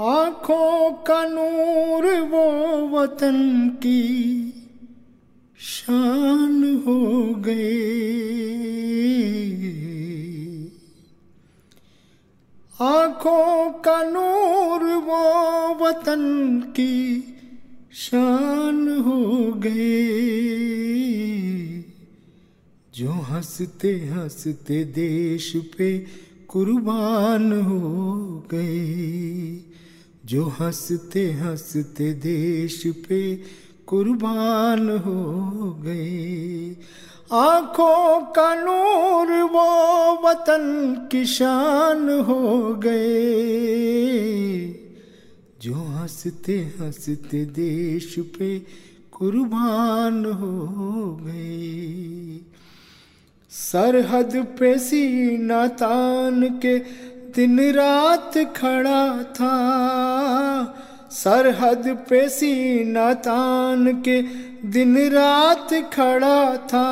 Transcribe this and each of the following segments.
आँखों का नूर वो वतन की शान हो गए। आँखों का नूर वो वतन की शान हो गए। जो हँसते हँसते देश पे कुर्बान हो गए। जो हँसते हँसते देश पे कुर्बान हो गए। आँखों का नूर वो वतन किसान हो गए। जो हँसते हँसते देश पे कुर्बान हो गए। सरहद पे सीना तान के दिन रात खड़ा था। सरहद पे सीना तान के दिन रात खड़ा था।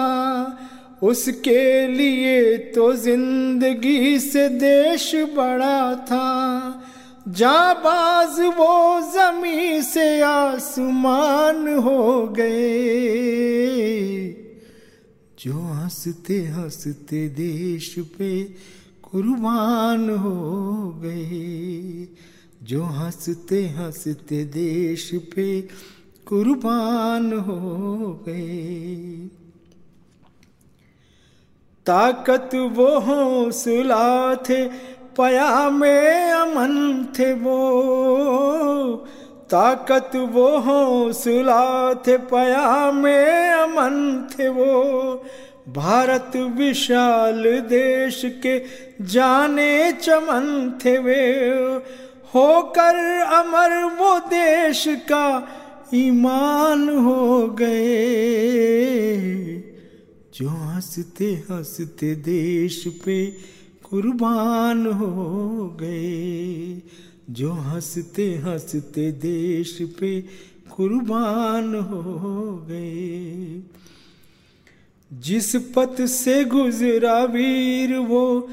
उसके लिए तो ज़िंदगी से देश बड़ा था। जाबाज वो जमी से आसमान हो गए। जो हँसते हँसते देश पे कुर्बान हो गए जो हँसते हँसते देश पे कुर्बान हो गए ताकत वो हौसला थे, पया में अमन थे वो। ताकत वो हौसला थे, पया में अमन थे वो। भारत विशाल देश के जाने चमन थे वे। होकर अमर वो देश का ईमान हो गए। जो हँसते हँसते देश पे कुर्बान हो गए। जो हँसते हँसते देश पे कुर्बान हो गए। जिस पथ से गुजरा वीर वो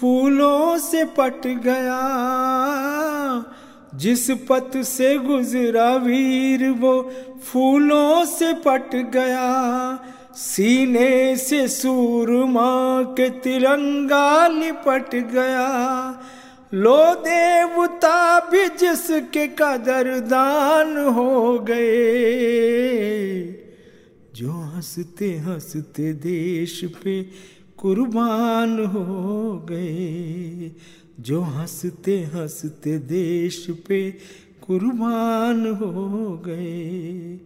फूलों से पट गया। जिस पथ से गुजरा वीर वो फूलों से पट गया। सीने से सूरमा के तिरंगा लिपट गया। लो देवता भी जिसके कदरदान हो गए। जो हँसते हँसते देश पे कुर्बान हो गए, जो हँसते हँसते देश पे कुर्बान हो गए।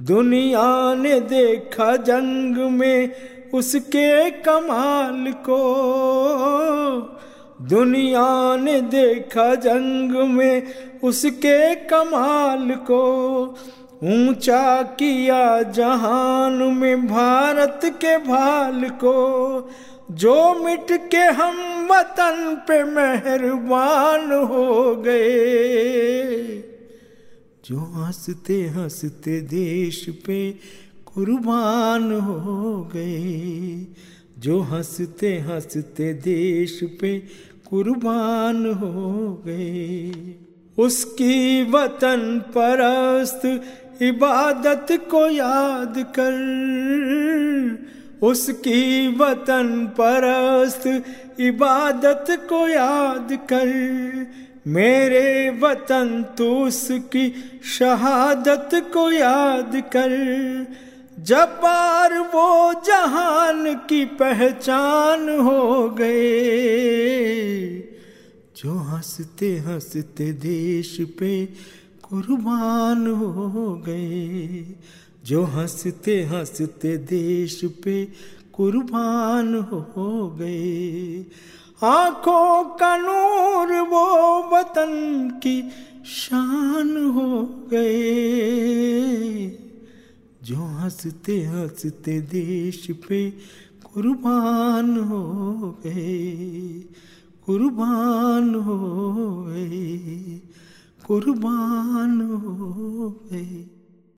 दुनिया ने देखा जंग में उसके कमाल को, दुनिया ने देखा जंग में उसके कमाल को। ऊँचा किया जहान में भारत के भाल को, जो मिट के हम वतन पे मेहरबान हो गए। जो हँसते हँसते देश पे कुर्बान हो गए, जो हँसते हँसते देश पे कुर्बान हो गए। उसकी वतन परस्त इबादत को याद कर, उसकी वतन परस्त इबादत को याद कर। मेरे वतन तो उसकी शहादत को याद कर। जब बार वो जहान की पहचान हो गए, जो हँसते हँसते देश पे कुर्बान हो गए। जो हँसते हँसते देश पे कुर्बान हो गए। आँखों का नूर वो वतन की शान हो गए। जो हँसते हँसते देश पे कुर्बान हो गए। कुर्बान हो गए। कुर्बान हो गए